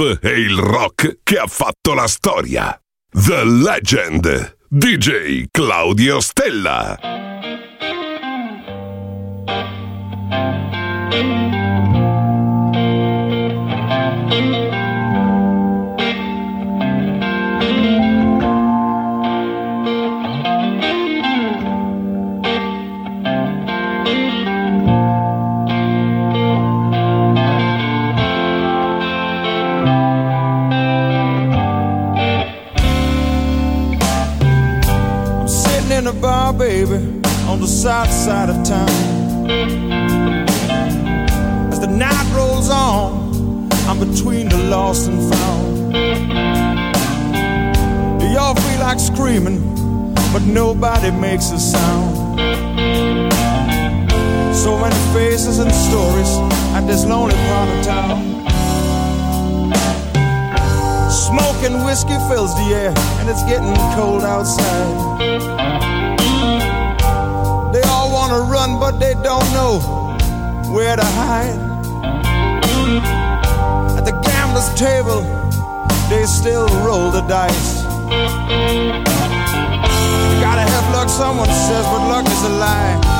E il rock che ha fatto la storia. The Legend, DJ Claudio Stella. I'm a bar, baby, on the south side of town. As the night rolls on, I'm between the lost and found. They all feel like screaming, but nobody makes a sound. So many faces and stories at this lonely part of town. Smoke and whiskey fills the air, and it's getting cold outside. They all wanna run, but they don't know where to hide. At the gambler's table, they still roll the dice. You gotta have luck, someone says, but luck is a lie.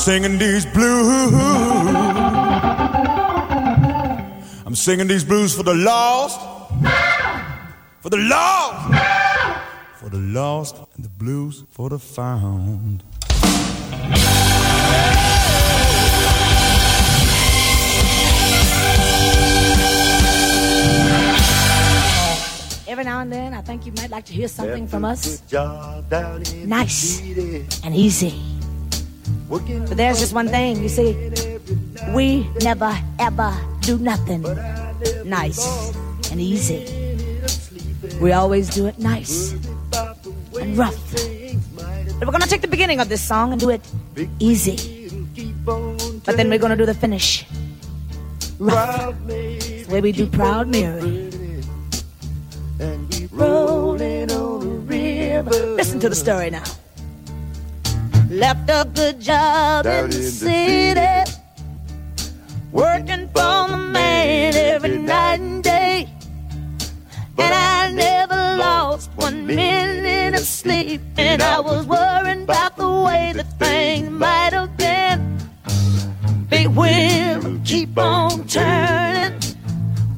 Singing these blues. I'm singing these blues for the lost, for the lost, for the lost, and the blues for the found. Every now and then, I think you might like to hear something from us. Nice and easy. But there's just one thing, you see, we never ever do nothing nice and easy. We always do it nice and rough. But we're gonna take the beginning of this song and do it easy. But then we're gonna do the finish rough. It's the way we do Proud Mary. Listen to the story now. Left a good job in the city, working for the man every night. and day. And I never lost one minute of sleep, and I was worrying about the way the thing might have been. Big wheel keep on turning.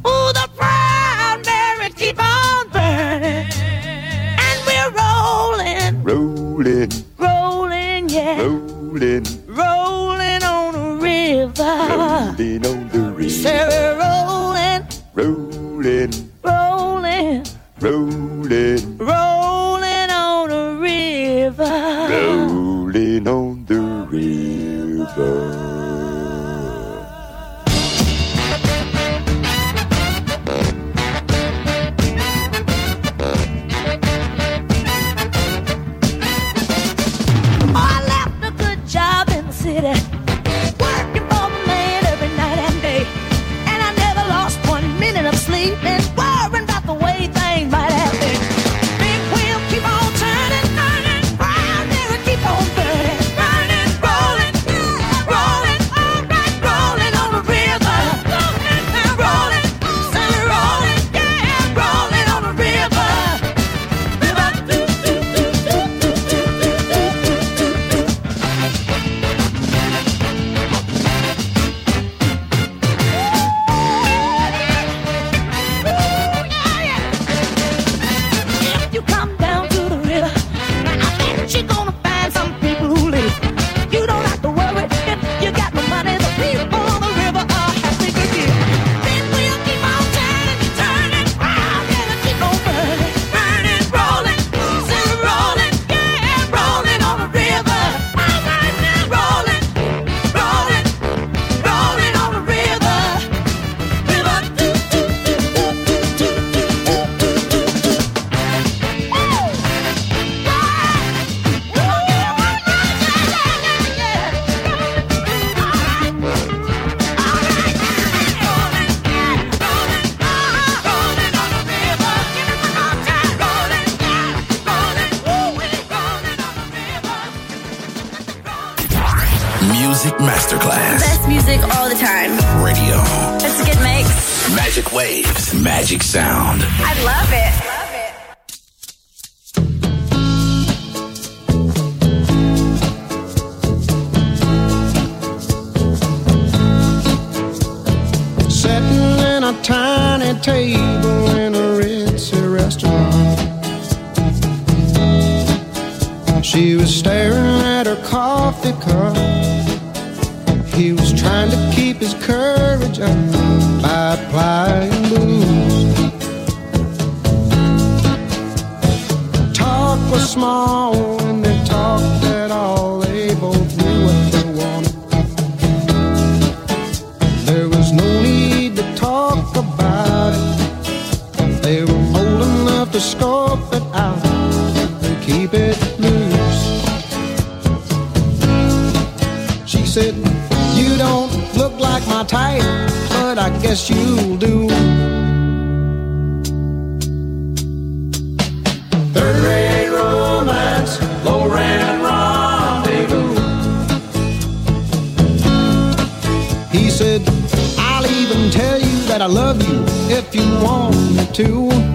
Ooh, the proud Mary keep on burning, and we're Rolling, rolling, yeah. rolling, Rolling on a river. rolling on the river. Say we're rolling, Rolling, rolling, rolling, scope it out and keep it loose. She said, You don't look like my type, but I guess you'll do. Third rate romance, low rent rendezvous. He said, I'll even tell you that I love you if you want me to.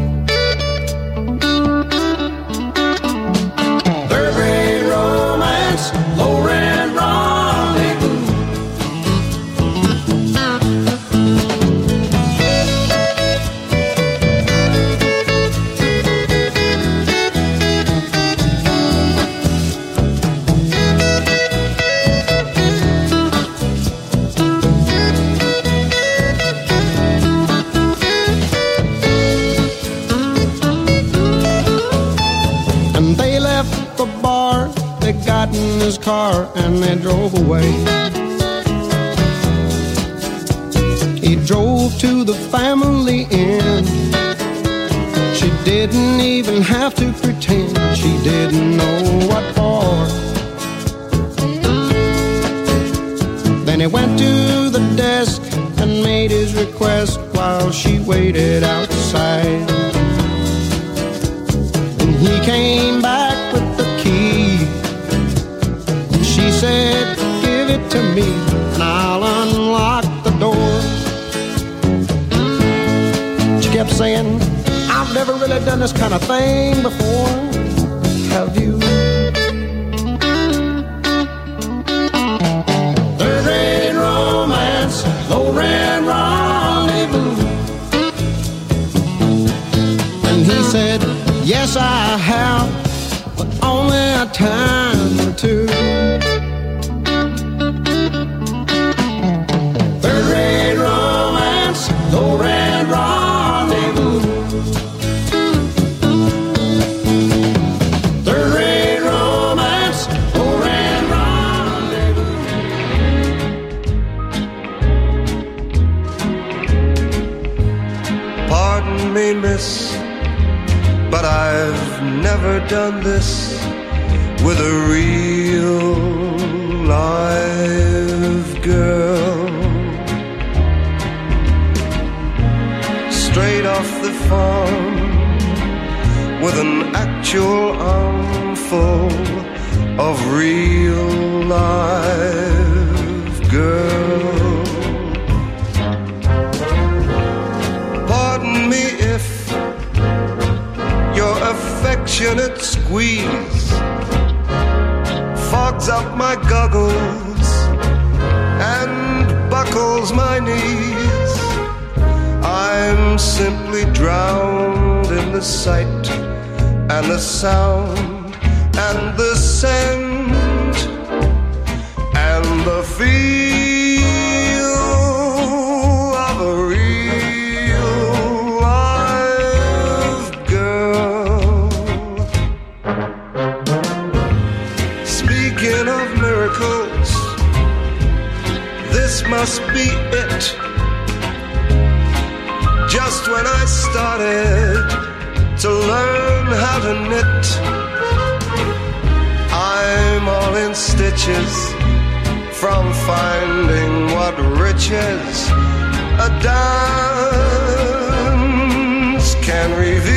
knit. I'm all in stitches from finding what riches a dance can reveal.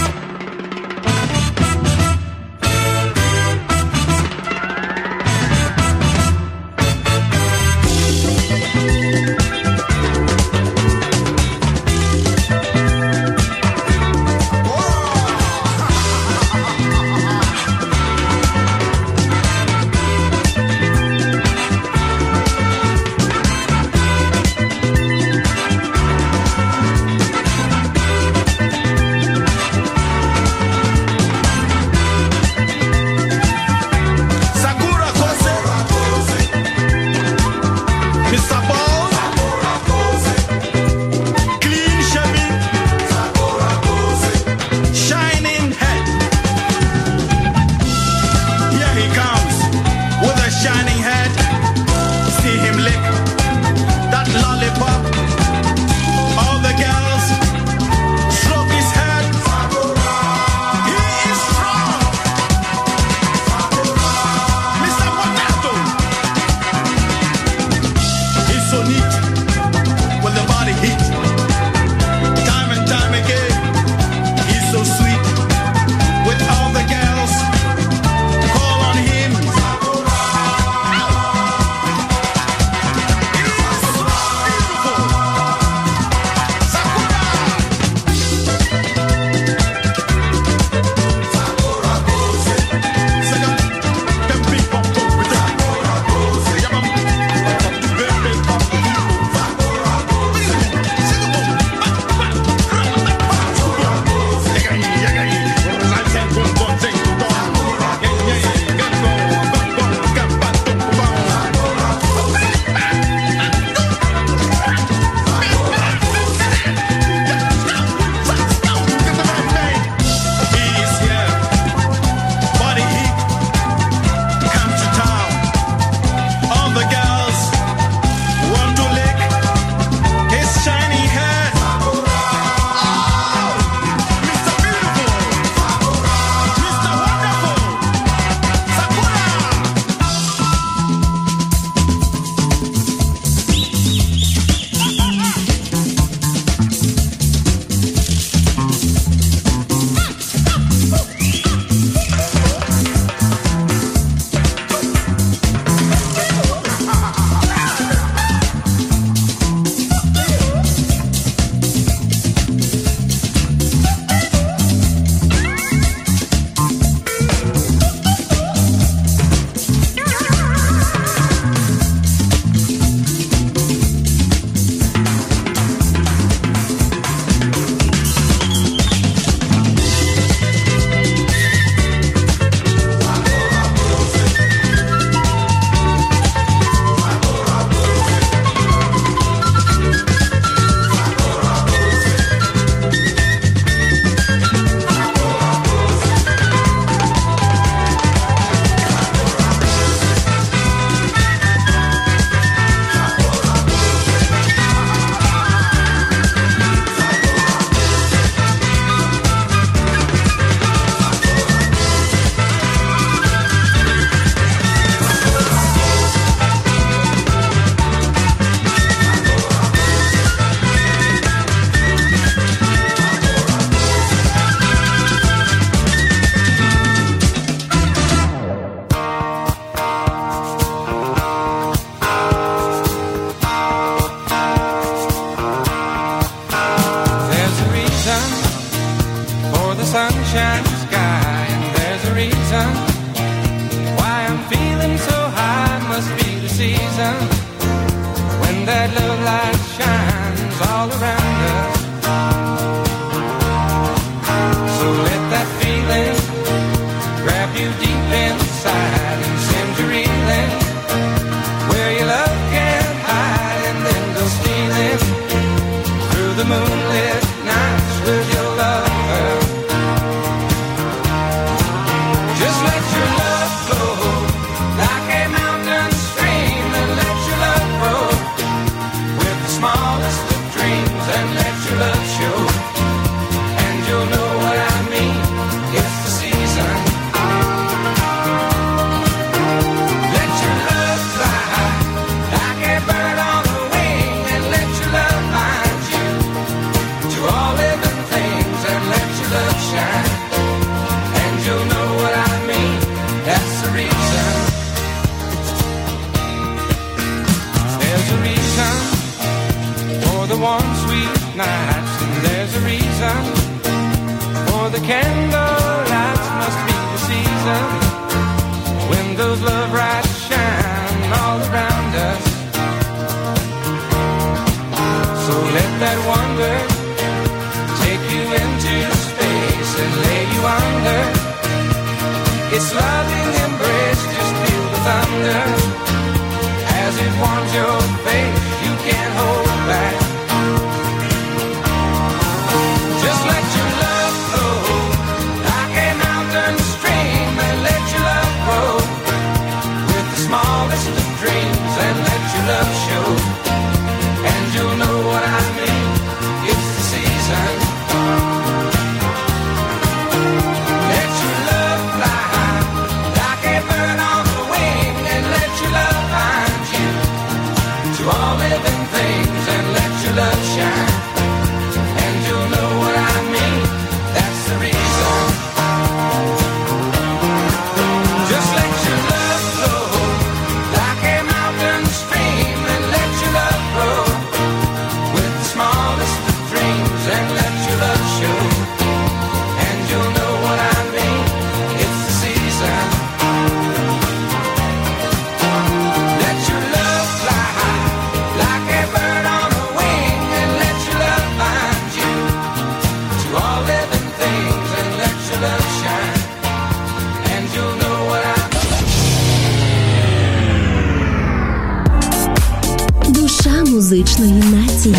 музичної нації.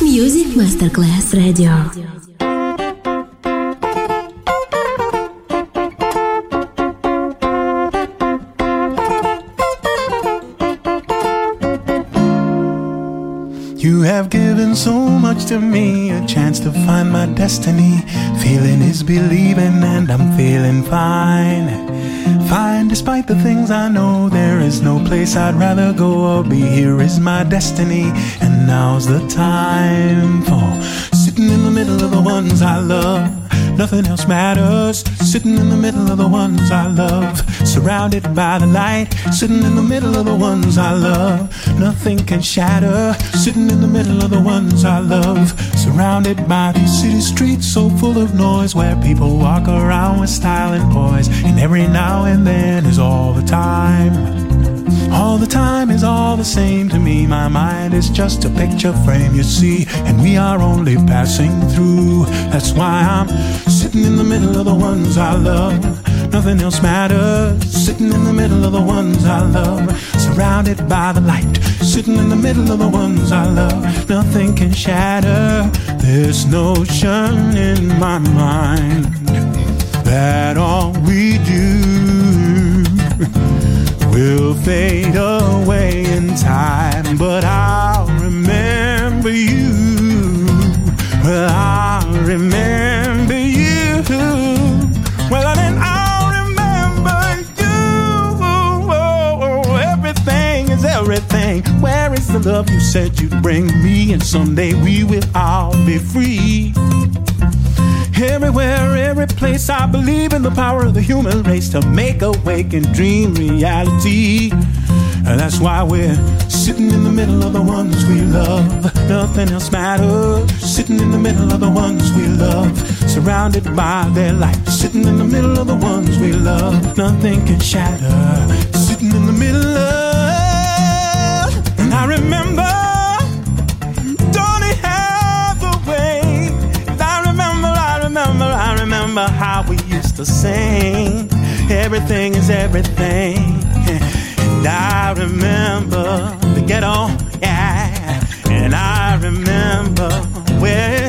Music Masterclass Radio. You have given so much to me, a chance to find my destiny. Feeling is believing, and I'm feeling fine. Fine, despite the things I know, there is no place I'd rather go or be. Here is my destiny, and now's the time for sitting in the middle of the ones I love. Nothing else matters. Sitting in the middle of the ones I love. Surrounded by the light. Sitting in the middle of the ones I love. Nothing can shatter. Sitting in the middle of the ones I love. Surrounded by these city streets so full of noise. Where people walk around with style and poise. And every now and then is all the time. All the time is all the same to me. My mind is just a picture frame, you see, and we are only passing through. That's why I'm sitting in the middle of the ones I love. Nothing else matters. Sitting in the middle of the ones I love. Surrounded by the light. Sitting in the middle of the ones I love. Nothing can shatter this notion in my mind that all we do will fade away in time, but I'll remember you. Well, I'll remember Everything. Where is the love you said you'd bring me? And someday we will all be free. Everywhere, every place, I believe in the power of the human race to make a wake and dream reality. And that's why we're sitting in the middle of the ones we love. Nothing else matters. Sitting in the middle of the ones we love. Surrounded by their light. Sitting in the middle of the ones we love. Nothing can shatter. Sitting in the middle of I remember I remember, I remember, I remember how we used to sing. Everything is everything. And I remember the ghetto, yeah. And I remember where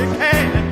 she can.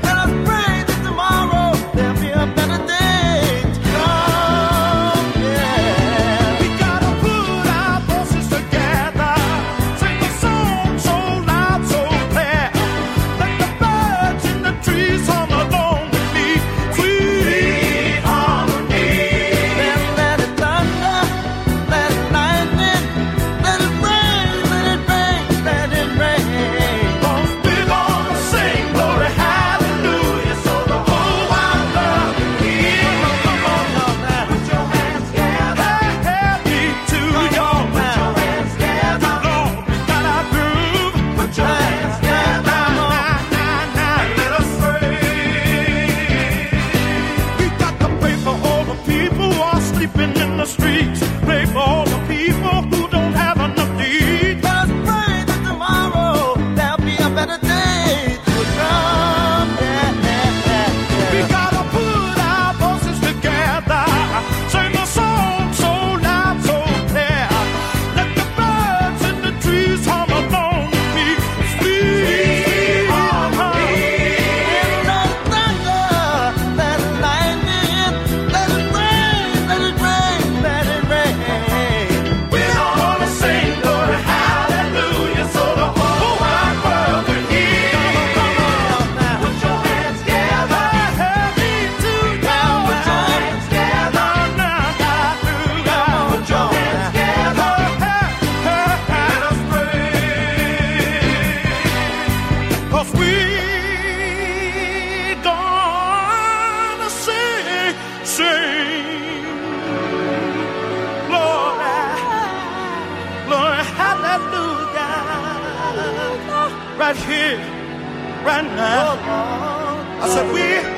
Right here, right now. I said we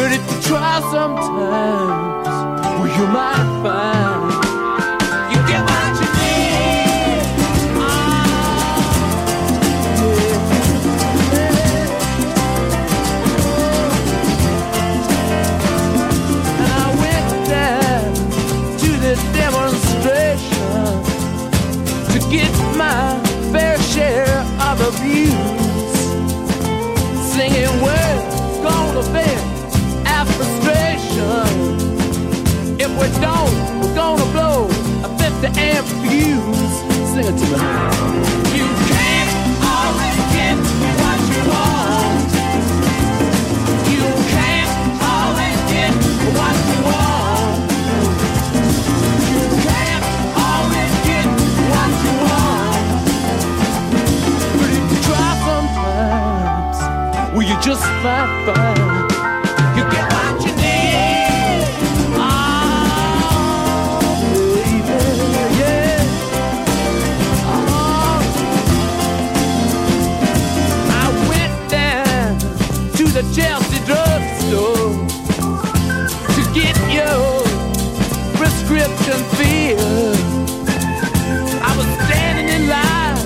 But if you try sometimes, well, you might find. the air fumes. Sing it to me. You can't always get what you want. You can't always get what you want. You can't always get what you want. But if you try sometimes, will you just might find? ocean field. I was standing in line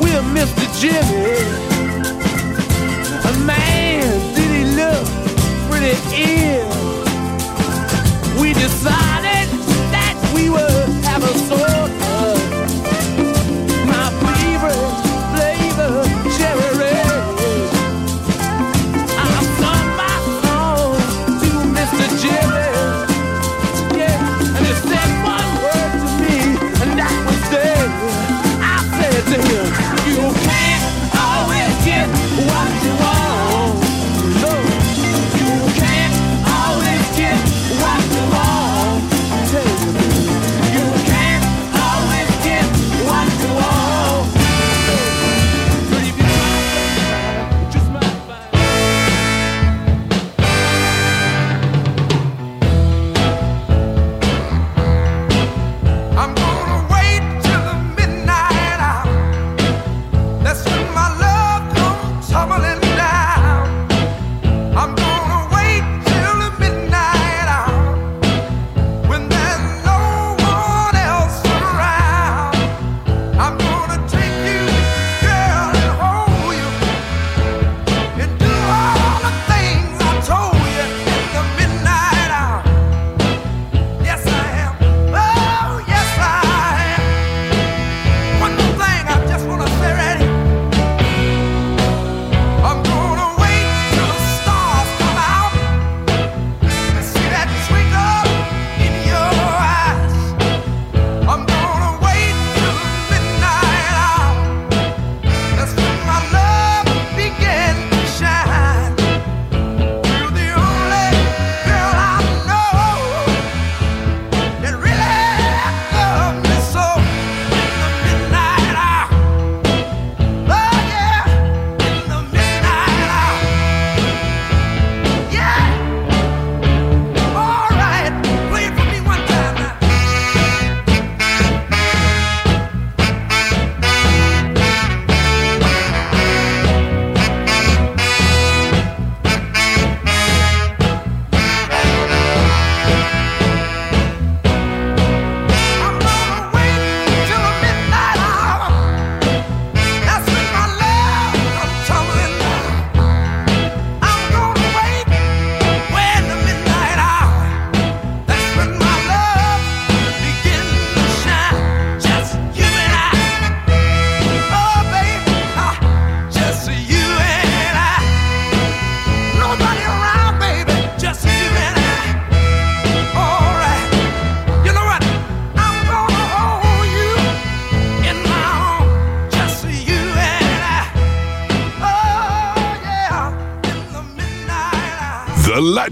with Mr. Jimmy.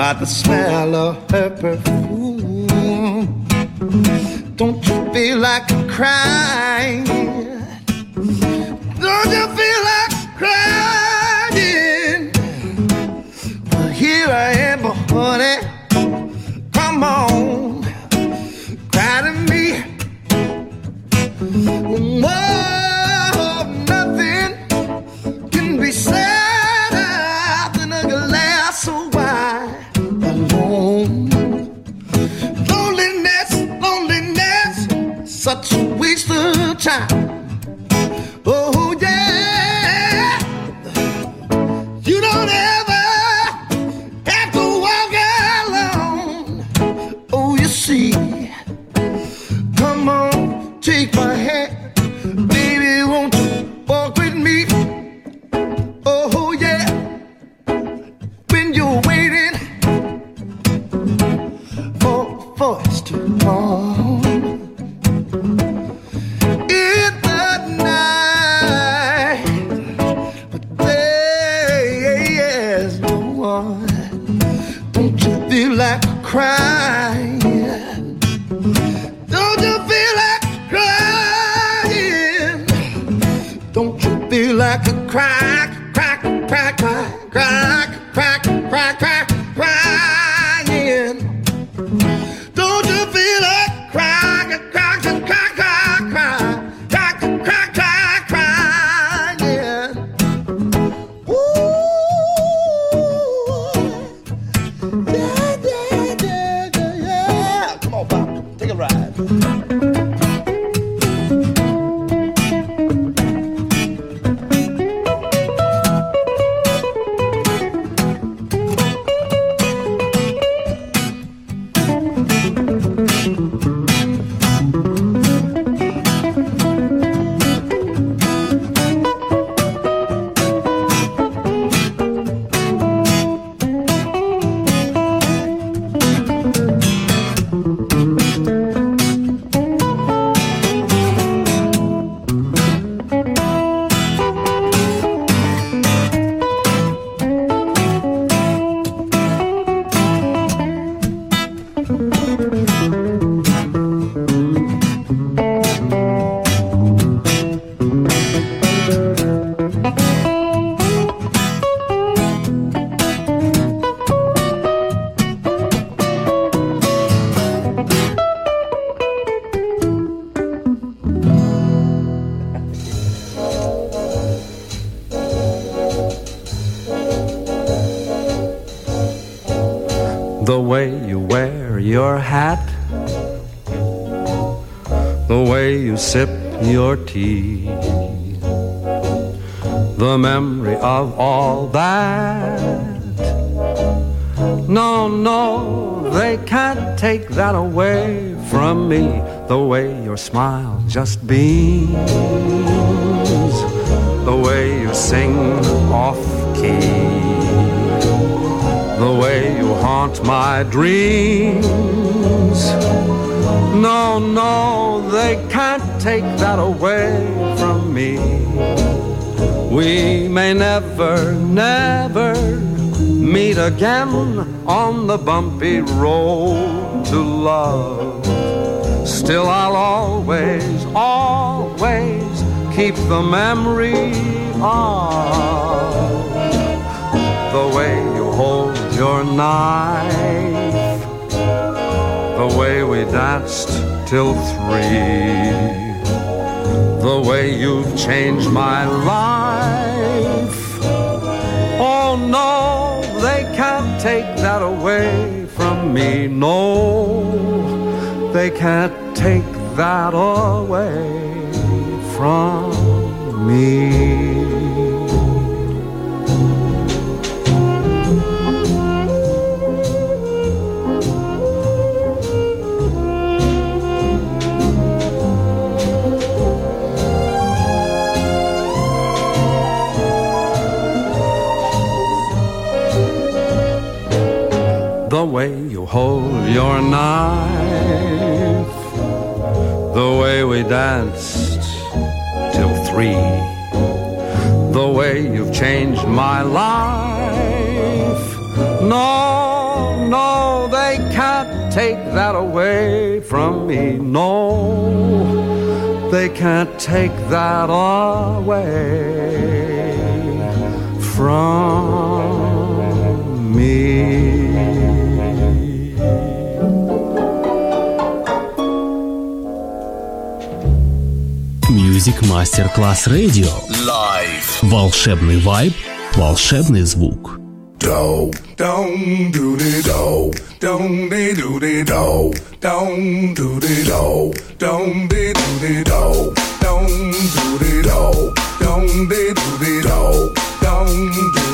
by the smell of her perfume. Don't you feel like crying? Don't you feel like crying? Well, here I am, but honey. just beams the way you sing off key the way you haunt my dreams. No no they can't take that away from me. We may never never meet again on the bumpy road to love. Still I keep the memory of the way you hold your knife, the way we danced till three, the way you've changed my life. Oh no, they can't take that away from me. No, they can't take that away from me. The way you hold your knife, the way we danced three, the way you've changed my life. No, no, they can't take that away from me. No, they can't take that away from Music Masterclass Radio. Live. Волшебный вайб, волшебный звук. Do, don't do the do, don't they do the do, don't do the do, don't they do the do, don't do the do, don't they do the do, don't do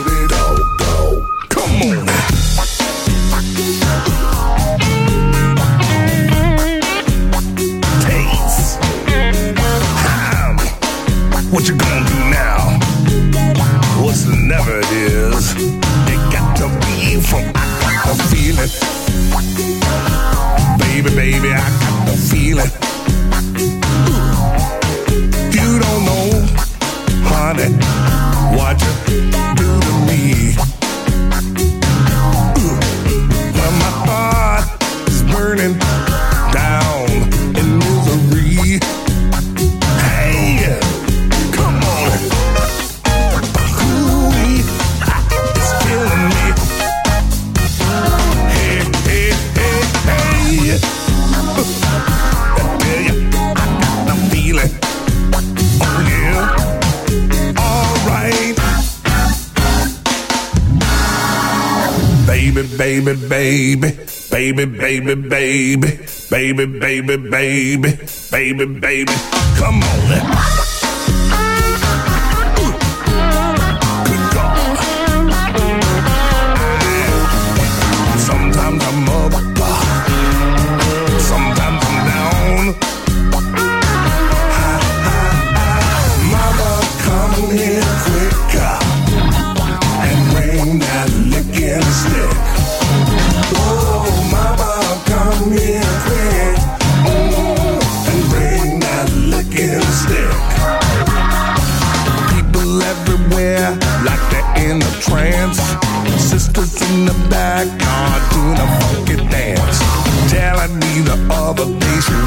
baby, baby, baby, baby, baby, baby, baby. Come on.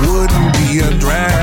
Wouldn't be a drag.